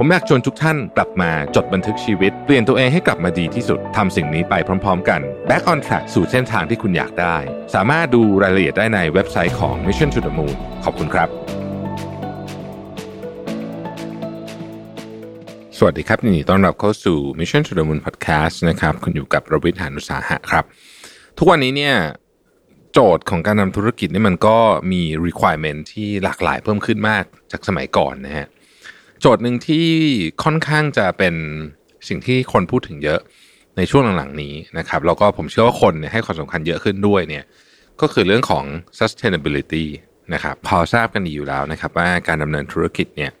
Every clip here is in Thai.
ผมอยากชวนทุกท่านกลับมาจดบันทึกชีวิต เปลี่ยนตัวเองให้กลับมาดีที่สุดทำสิ่งนี้ไปพร้อม ๆ กัน Back on Track สู่เส้นทางที่คุณอยากได้ สามารถดูรายละเอียดได้ในเว็บไซต์ของ Mission to the Moon ขอบคุณครับ สวัสดีครับนดีต้อนรับเข้าสู่ Mission to the Moon Podcast นะครับ คุณอยู่กับรวิทยานุสาหะครับ ทุกวันนี้เนี่ยโจทย์ของการทำธุรกิจนี่มันก็มี requirement ที่หลากหลายเพิ่มขึ้นมากจากสมัยก่อนนะฮะ โจทย์หนึ่งที่ค่อนข้างจะเป็นสิ่งที่คนพูดถึงเยอะในช่วงหลังๆนี้นะครับแล้วก็ผมเชื่อว่าคนให้ความสำคัญเยอะขึ้นด้วยเนี่ยก็คือเรื่องของ sustainability นะครับพอทราบกันดีอยู่แล้วนะครับว่าการดำเนินธุรกิจเนี่ย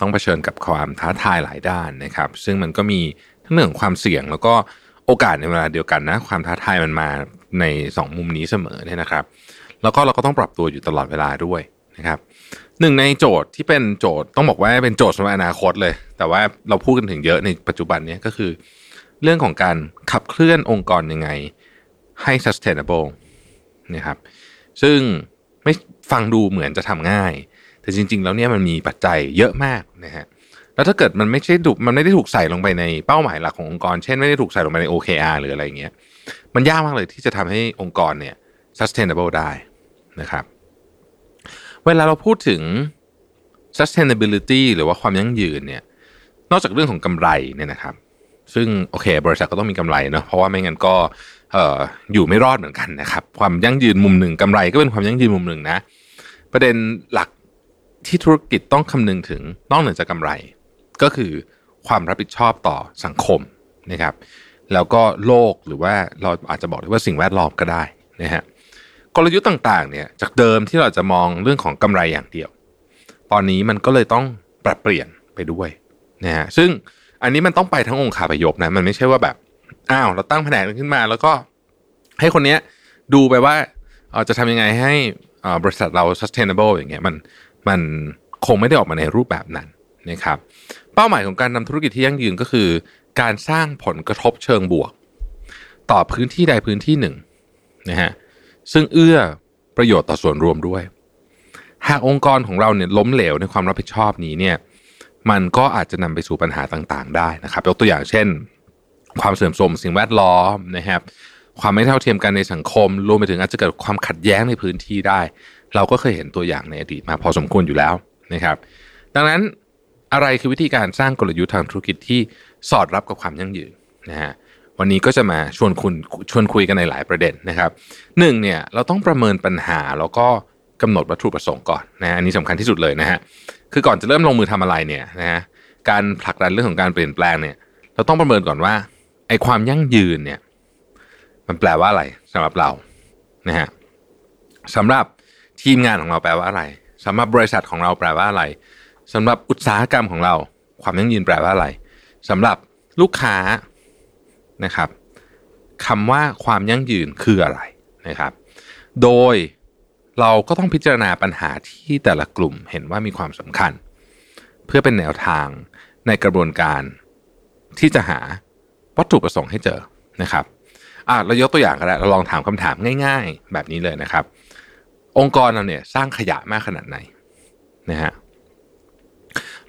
ต้องเผชิญกับความท้าทายหลายด้านนะครับ ซึ่งมันก็มีทั้งเรื่องของความเสี่ยง แล้วก็โอกาสในเวลาเดียวกันนะความท้าทายมันมาใน 2 มุมนี้เสมอเนี่ยนะครับ แล้วก็เราก็ต้องปรับตัวอยู่ตลอดเวลาด้วยนะครับ หนึ่งในโจทย์ที่เป็นโจทย์ต้องบอกว่าเป็นโจทย์สำหรับอนาคตเลย แต่ว่าเราพูดกันถึงเยอะในปัจจุบันนี้ก็คือ เรื่องของการขับเคลื่อนองค์กรยังไง ให้ sustainable นะครับ ซึ่งไม่ฟังดูเหมือนจะทำง่าย แต่จริง ๆ แล้วเนี่ยมันมีปัจจัยเยอะมากนะฮะแล้วถ้าเกิดมันไม่ใช่ถูกมันไม่ได้ถูกใส่ลงไปในเป้าหมายหลักขององค์กร เช่นไม่ได้ถูกใส่ลงไปใน OKR หรืออะไรเงี้ย มันยากมากเลยที่จะทำให้องค์กรเนี่ย sustainable ได้นะครับ เวลาเราพูดถึง sustainability หรือว่าความยั่งยืนเนี่ย นอกจากเรื่องของกำไรเนี่ยนะครับ ซึ่งโอเค บริษัทก็ต้องมีกำไรเนาะเพราะว่าไม่งั้นก็เอ่ออยู่ไม่รอดเหมือนกันนะครับ ความยั่งยืนมุมหนึ่งกำไรก็เป็นความยั่งยืนมุมหนึ่งนะ ประเด็นหลักที่ธุรกิจต้องคำนึงถึงนอกเหนือจากกำไร ก็คือความรับผิดชอบต่อสังคมนะครับ แล้วก็โลกหรือว่าเราอาจจะบอกได้ว่าสิ่งแวดล้อมก็ได้นะฮะ กลยุทธ์ต่างๆเนี่ยจากเดิมที่เราจะมองเรื่องของกำไรอย่างเดียว ตอนนี้มันก็เลยต้องปรับเปลี่ยนไปด้วยนะฮะซึ่งอันนี้มันต้องไปทั้งองค์คาพยพนะมันไม่ใช่ว่าแบบอ้าวเราตั้งแผนกขึ้นมา แล้วก็ให้คนเนี้ยดูไปว่าเอ่อจะทำยังไงให้อ่าบริษัทเรา sustainable อย่างเงี้ยมันมันคงไม่ได้ออกมาในรูปแบบนั้นนะครับเป้าหมายของการนำธุรกิจที่ยั่งยืนก็คือ การสร้างผลกระทบเชิงบวก ต่อพื้นที่ใดพื้นที่หนึ่งนะฮะ ซึ่งเอื้อประโยชน์ต่อส่วนรวมด้วย หากองค์กรของเราเนี่ยล้มเหลวในความรับผิดชอบนี้เนี่ยมันก็อาจจะนำไปสู่ปัญหาต่างๆ ได้นะครับยกตัวอย่างเช่น ความเสื่อมโทรมสิ่งแวดล้อมนะครับความไม่เท่าเทียมกันในสังคม รวมไปถึงอาจจะเกิดความขัดแย้งในพื้นที่ได้ เราก็เคยเห็นตัวอย่างในอดีตมาพอสมควรอยู่แล้วนะครับ ดังนั้นอะไรคือวิธีการสร้างกลยุทธ์ทางธุรกิจที่สอดรับกับความยั่งยืนนะฮะ วันนี้ก็จะมาชวนคุณชวนคุยกันในหลายประเด็นนะครับหนึ่งเนี่ยเราต้องประเมินปัญหาแล้วก็กำหนดวัตถุประสงค์ก่อนนะฮะอันนี้สำคัญที่สุดเลยนะฮะคือก่อนจะเริ่มลงมือทำอะไรเนี่ยนะฮะการผลักดันเรื่องของการเปลี่ยนแปลงเนี่ย เราต้องประเมินก่อนว่าไอ้ความยั่งยืนเนี่ย มันแปลว่าอะไรสำหรับเรานะฮะสำหรับทีมงานของเราแปลว่าอะไรสำหรับบริษัทของเราแปลว่าอะไรสำหรับอุตสาหกรรมของเรา ความยั่งยืนแปลว่าอะไรสำหรับลูกค้า นะครับคำว่าความยั่งยืนคืออะไรนะครับ โดยเราก็ต้องพิจารณาปัญหาที่แต่ละกลุ่มเห็นว่ามีความสำคัญ เพื่อเป็นแนวทางในกระบวนการที่จะหาวัตถุประสงค์ให้เจอนะครับอะเรายกตัวอย่างกันแล้วเราลองถามคำถามง่าย ๆ แบบนี้เลยนะครับ องค์กรเราเนี่ยสร้างขยะมากขนาดไหนนะฮะ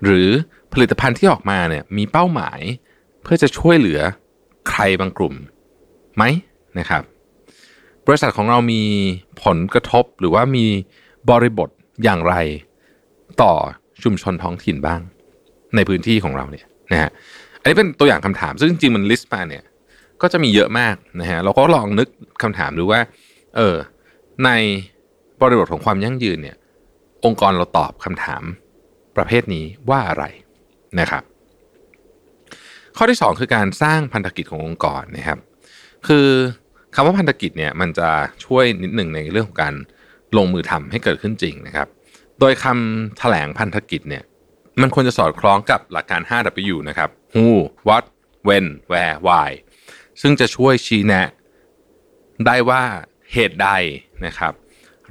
หรือผลิตภัณฑ์ที่ออกมาเนี่ยมีเป้าหมายเพื่อจะช่วยเหลือ ใครบางกลุ่มไหมนะครับ บริษัทของเรามีผลกระทบหรือว่ามีบริบทอย่างไรต่อชุมชนท้องถิ่นบ้าง ในพื้นที่ของเราเนี่ยนะฮะอันนี้เป็นตัวอย่างคำถามซึ่งจริงๆมันลิสต์มาเนี่ยก็จะมีเยอะมากนะฮะเราก็ลองนึกคำถามดูว่าเออในบริบทของความยั่งยืนเนี่ยองค์กรเราตอบคำถามประเภทนี้ว่าอะไรนะครับ ข้อที่ 2 คือการสร้างพันธกิจขององค์กรนะครับ คือคำว่าพันธกิจเนี่ยมันจะช่วยนิดหนึ่งในเรื่องของการลงมือทำให้เกิดขึ้นจริงนะครับ โดยคำแถลงพันธกิจเนี่ยมันควรจะสอดคล้องกับหลักการ 5W นะครับ Who What When Where Why ซึ่งจะช่วยชี้แนะ ได้ว่าเหตุใดนะครับ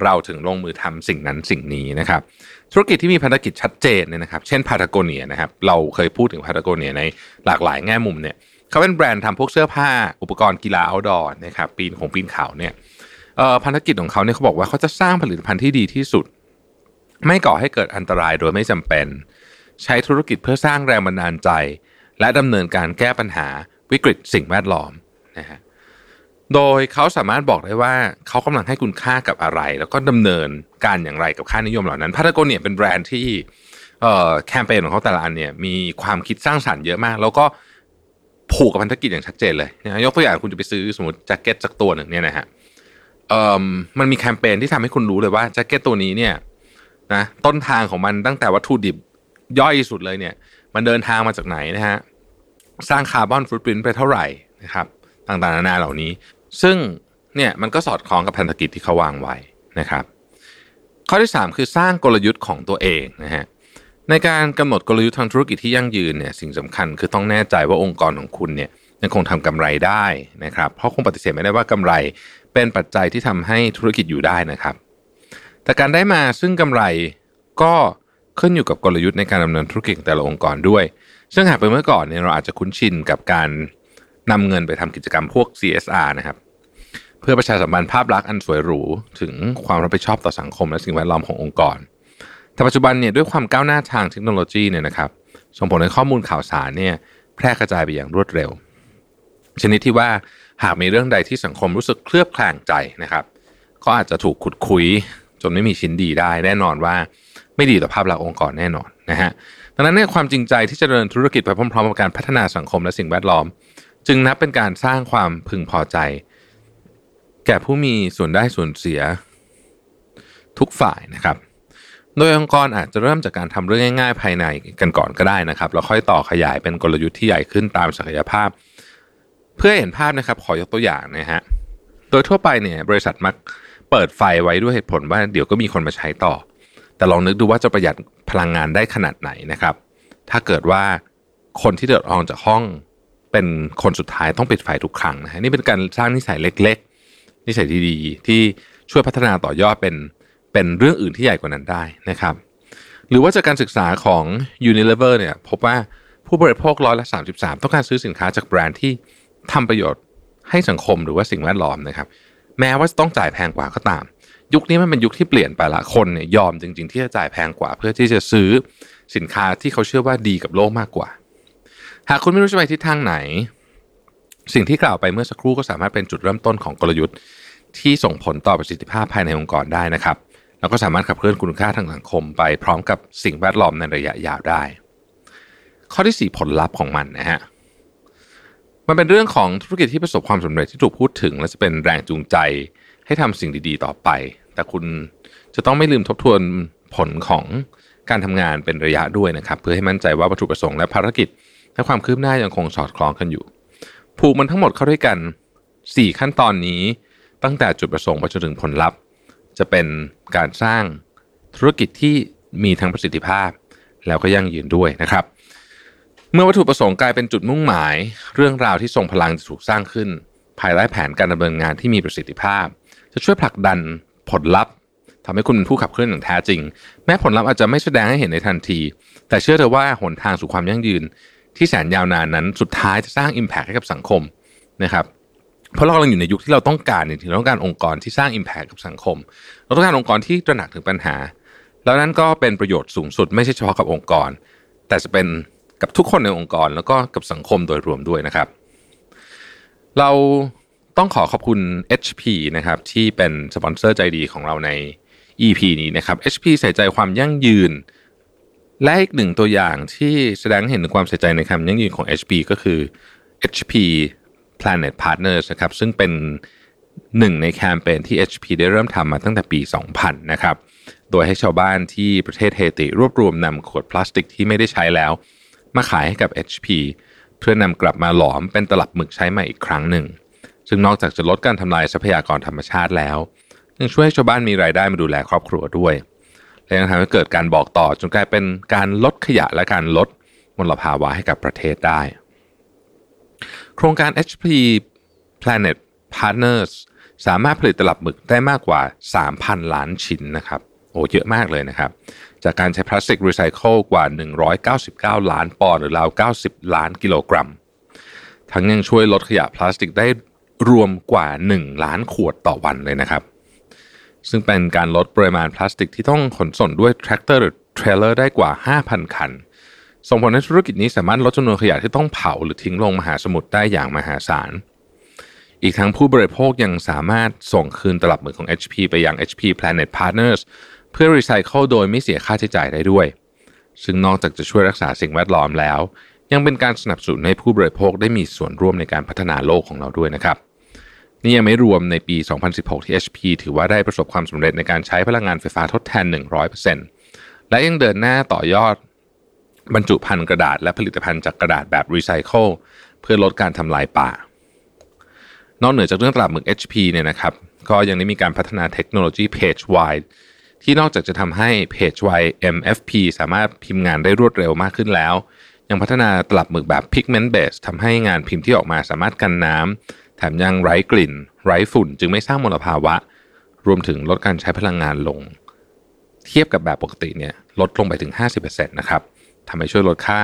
เราถึงลงมือทำสิ่งนั้นสิ่งนี้นะครับ ธุรกิจที่มีภารกิจชัดเจนเนี่ยนะครับ เช่นพาตาโกเนียนะครับ เราเคยพูดถึงพาตาโกเนียในหลากหลายแง่มุมเนี่ยเขาเป็นแบรนด์ทำพวกเสื้อผ้า อุปกรณ์กีฬา outdoor นะครับ ปีนของปีนเขาเนี่ยเอ่อภารกิจของเขาเนี่ยเขาบอกว่าเขาจะสร้างผลิตภัณฑ์ที่ดีที่สุด ไม่ก่อให้เกิดอันตรายโดยไม่จำเป็น ใช้ธุรกิจเพื่อสร้างแรงบันดาลใจ และดำเนินการแก้ปัญหาวิกฤตสิ่งแวดล้อมนะฮะ โดยเขาสามารถบอกได้ว่าเขากำลังให้คุณค่ากับอะไร แล้วก็ดำเนินการอย่างไรกับค่านิยมเหล่านั้นพาตาโกเนียเป็นแบรนด์ที่แคมเปญของเขาแต่ละอันเนี่ยมีความคิดสร้างสรรค์เยอะมาก แล้วก็ผูกกับพันธกิจอย่างชัดเจนเลยนะยกตัวอย่างคุณจะไปซื้อสมมติแจ็คเก็ตสักตัวหนึ่งเนี่ยนะฮะมันมีแคมเปญที่ทำให้คุณรู้เลยว่าแจ็คเก็ตตัวนี้เนี่ยนะต้นทางของมันตั้งแต่วัตถุดิบย่อยสุดเลยเนี่ย มันเดินทางมาจากไหนนะฮะสร้าง carbon footprint ไปเท่าไหร่นะครับต่างๆนานาเหล่านี้ ซึ่งเนี่ยมันก็สอดคล้องกับพันธกิจที่เขาวางไว้นะครับ ข้อที่ 3 คือสร้างกลยุทธ์ของตัวเองนะฮะในการกำหนดกลยุทธ์ทางธุรกิจที่ยั่งยืนเนี่ยสิ่งสำคัญคือต้องแน่ใจว่าองค์กรของคุณเนี่ยยังคงทำกำไรได้นะครับ เพราะคงปฏิเสธไม่ได้ว่ากำไรเป็นปัจจัยที่ทำให้ธุรกิจอยู่ได้นะครับ แต่การได้มาซึ่งกำไรก็ขึ้นอยู่กับกลยุทธ์ในการดำเนินธุรกิจของแต่ละองค์กรด้วย ซึ่งหากเป็นเมื่อก่อนเนี่ยเราอาจจะคุ้นชินกับการ นำเงินไปทำกิจกรรมพวก CSR นะครับ เพื่อประชาสัมพันธ์ภาพลักษณ์อันสวยหรู ถึงความรับผิดชอบต่อสังคมและสิ่งแวดล้อมขององค์กร แต่ปัจจุบันเนี่ยด้วยความก้าวหน้าทางเทคโนโลยีเนี่ยนะครับส่งผลให้ข้อมูลข่าวสารเนี่ยแพร่กระจายไปอย่างรวดเร็ว ชนิดที่ว่าหากมีเรื่องใดที่สังคมรู้สึกเคลือบแคลงใจนะครับก็อาจจะถูกขุดคุยจนไม่มีชิ้นดีได้แน่นอนว่าไม่ดีต่อภาพลักษณ์องค์กรแน่นอนนะฮะดังนั้นเนี่ยความจริงใจที่จะดำเนินธุรกิจไปพร้อมๆกับการพัฒนาสังคมและสิ่งแวดล้อม จึงนับเป็นการสร้างความพึงพอใจ แก่ผู้มีส่วนได้ส่วนเสียทุกฝ่ายนะครับ โดยองค์กรอาจจะเริ่มจากการทำเรื่องง่าย ๆ ภายในกันก่อนก็ได้นะครับแล้วค่อยต่อขยายเป็นกลยุทธ์ที่ใหญ่ขึ้นตามศักยภาพ เพื่อเห็นภาพนะครับ ขอยกตัวอย่างนะฮะโดยทั่วไปเนี่ยบริษัทมักเปิดไฟไว้ด้วยเหตุผลว่าเดี๋ยวก็มีคนมาใช้ต่อ แต่ลองนึกดูว่าจะประหยัดพลังงานได้ขนาดไหนนะครับ ถ้าเกิดว่าคนที่เดินออกจากห้อง เป็นคนสุดท้ายต้องปิดไฟทุกครั้งนะฮะนี่เป็นการสร้างนิสัยเล็ก ๆ นิสัยที่ดีที่ช่วยพัฒนาต่อยอดเป็นเป็นเรื่องอื่นที่ใหญ่กว่านั้นได้นะครับ หรือว่าจากการศึกษาของ Unilever เนี่ยพบว่าผู้บริโภคร้อยละ33 ต้องการซื้อสินค้าจากแบรนด์ที่ทำประโยชน์ให้สังคมหรือว่าสิ่งแวดล้อมนะครับ แม้ว่าจะต้องจ่ายแพงกว่าก็ตาม ยุคนี้มันเป็นยุคที่เปลี่ยนไปละคนเนี่ยยอมจริง ๆ ที่จะจ่ายแพงกว่า เพื่อที่จะซื้อสินค้าที่เขาเชื่อว่าดีกับโลกมากกว่า หากคุณไม่รู้จะไปทิศทางไหน สิ่งที่กล่าวไปเมื่อสักครู่ก็สามารถเป็นจุดเริ่มต้นของกลยุทธ์ ที่ส่งผลต่อประสิทธิภาพภายในองค์กรได้นะครับ แล้วก็สามารถขับเคลื่อนคุณค่าทางสังคมไปพร้อมกับสิ่งแวดล้อมในระยะยาวได้ ข้อที่ 4 ผลลัพธ์ของมันนะฮะมันเป็นเรื่องของธุรกิจที่ประสบความสำเร็จที่ถูกพูดถึง และจะเป็นแรงจูงใจให้ทำสิ่งดีๆ ต่อไป แต่คุณจะต้องไม่ลืมทบทวนผลของการทำงานเป็นระยะด้วยนะครับ เพื่อให้มั่นใจว่าวัตถุประสงค์และภารกิจ และความคืบหน้ายังคงสอดคล้องกันอยู่ ผูกมันทั้งหมดเข้าด้วยกัน 4 ขั้นตอนนี้ ตั้งแต่จุดประสงค์ไปจนถึงผลลัพธ์ จะเป็นการสร้างธุรกิจที่มีทั้งประสิทธิภาพ แล้วก็ยั่งยืนด้วยนะครับ เมื่อวัตถุประสงค์กลายเป็นจุดมุ่งหมาย เรื่องราวที่ทรงพลังจะถูกสร้างขึ้น ภายใต้แผนการดำเนินงานที่มีประสิทธิภาพ จะช่วยผลักดันผลลัพธ์ทำให้คุณเป็นผู้ขับเคลื่อนอย่างแท้จริง แม้ผลลัพธ์อาจจะไม่แสดงให้เห็นในทันที แต่เชื่อเถอะว่าหนทางสู่ความยั่งยืน ที่แสนยาวนานนั้น สุดท้ายจะสร้าง Impact ให้กับสังคมนะครับเพราะเรากำลังอยู่ในยุคที่เราต้องการเนี่ยเราต้องการองค์กรที่สร้าง Impact กับสังคม เราต้องการองค์กรที่ตระหนักถึงปัญหา แล้วนั้นก็เป็นประโยชน์สูงสุดไม่ใช่เฉพาะกับองค์กร แต่จะเป็นกับทุกคนในองค์กร แล้วก็กับสังคมโดยรวมด้วยนะครับ เราต้องขอขอบคุณ HP นะครับที่เป็นสปอนเซอร์ใจดีของเราใน EP นี้นะครับ HP ใส่ใจความยั่งยืน และอีกหนึ่งตัวอย่างที่แสดงให้เห็นถึงความใส่ใจในความยั่งยืนของ HP ก็คือ HP Planet Partners นะครับซึ่งเป็นหนึ่งในแคมเปญที่ HP ได้เริ่มทำมาตั้งแต่ปี 2000 นะครับ โดยให้ชาวบ้านที่ประเทศเฮติรวบรวมนำขวดพลาสติกที่ไม่ได้ใช้แล้ว มาขายให้กับ HP เพื่อนำกลับมาหลอมเป็นตลับหมึกใช้ใหม่อีกครั้งหนึ่ง ซึ่งนอกจากจะลดการทำลายทรัพยากรธรรมชาติแล้ว ยังช่วยให้ชาวบ้านมีรายได้มาดูแลครอบครัวด้วย และยังทำให้เกิดการบอกต่อจนกลายเป็นการลดขยะและการลดมลภาวะให้กับประเทศได้ โครงการ HP Planet Partners สามารถผลิตตลับหมึกได้มากกว่า 3,000 ล้านชิ้นนะครับโอ้เยอะมากเลยนะครับ จากการใช้พลาสติกรีไซเคิลกว่า 199 ล้านปอนด์หรือราว 90 ล้านกิโลกรัม ทั้งยังช่วยลดขยะพลาสติกได้รวมกว่า 1 ล้านขวดต่อวันเลยนะครับ ซึ่งเป็นการลดปริมาณพลาสติกที่ต้องขนส่งด้วยแทรกเตอร์หรือเทรลเลอร์ได้กว่า 5,000 คัน ส่งผลให้ธุรกิจนี้สามารถลดจำนวนขยะที่ต้องเผาหรือทิ้งลงมหาสมุทรได้อย่างมหาศาล อีกทั้งผู้บริโภคยังสามารถส่งคืนตลับหมึกของ HP ไปยัง HP Planet Partners เพื่อรีไซเคิลโดยไม่เสียค่าใช้จ่ายได้ด้วย ซึ่งนอกจากจะช่วยรักษาสิ่งแวดล้อมแล้ว ยังเป็นการสนับสนุนให้ผู้บริโภคได้มีส่วนร่วมในการพัฒนาโลกของเราด้วยนะครับ นี่ยังไม่รวมในปี 2016 ที่ HP ถือว่าได้ประสบความสำเร็จในการใช้พลังงานไฟฟ้าทดแทน 100%และยังเดินหน้าต่อยอดบรรจุภัณฑ์กระดาษและผลิตภัณฑ์จากกระดาษแบบรีไซเคิลเพื่อลดการทำลายป่า นอกเหนือจากเรื่องตลับหมึก HP เนี่ยนะครับ ก็ยังได้มีการพัฒนาเทคโนโลยี Page Wide ที่นอกจากจะทำให้ Page Wide MFP สามารถพิมพ์งานได้รวดเร็วมากขึ้นแล้ว ยังพัฒนาตลับหมึกแบบ Pigment Base ทำให้งานพิมพ์ที่ออกมาสามารถกันน้ำ ถมยังไร้กลิ่น ไร้ฝุ่น จึงไม่สร้างมลภาวะ รวมถึงลดการใช้พลังงานลง เทียบกับแบบปกติเนี่ยลดลงไปถึง 50%นะครับทำให้ช่วยลดค่า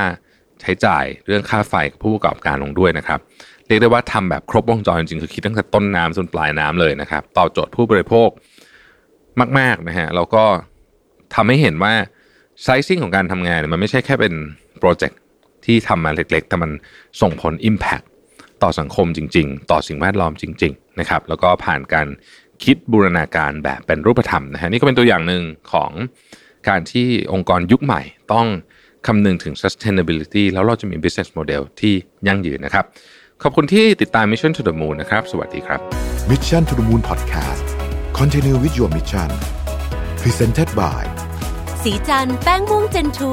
ใช้จ่ายเรื่องค่าไฟกับผู้ประกอบการลงด้วยนะครับ เรียกได้ว่าทำแบบครบวงจรจริงๆคือคิดตั้งแต่ต้นน้ำจนปลายน้ำเลยนะครับ ตอบโจทย์ผู้บริโภคมากๆนะฮะแล้วก็ทำให้เห็นว่าไซซิ่งของการทำงานเนี่ยมันไม่ใช่แค่เป็นโปรเจกต์ที่ทำมาเล็กๆ แต่มันส่งผล Impact ต่อสังคมจริง ๆ ต่อสิ่งแวดล้อมจริง ๆ นะครับ แล้วก็ผ่านการคิดบูรณาการแบบเป็นรูปธรรมนะฮะนี่ก็เป็นตัวอย่างหนึ่งของการที่องค์กรยุคใหม่ต้องคำนึงถึง sustainability แล้วเราจะมี business model ที่ยั่งยืนนะครับ ขอบคุณที่ติดตาม Mission to the Moon นะครับ สวัสดีครับ Mission to the Moon Podcast Continue with your mission Presented by สีจันแป้งม่วงเจนทู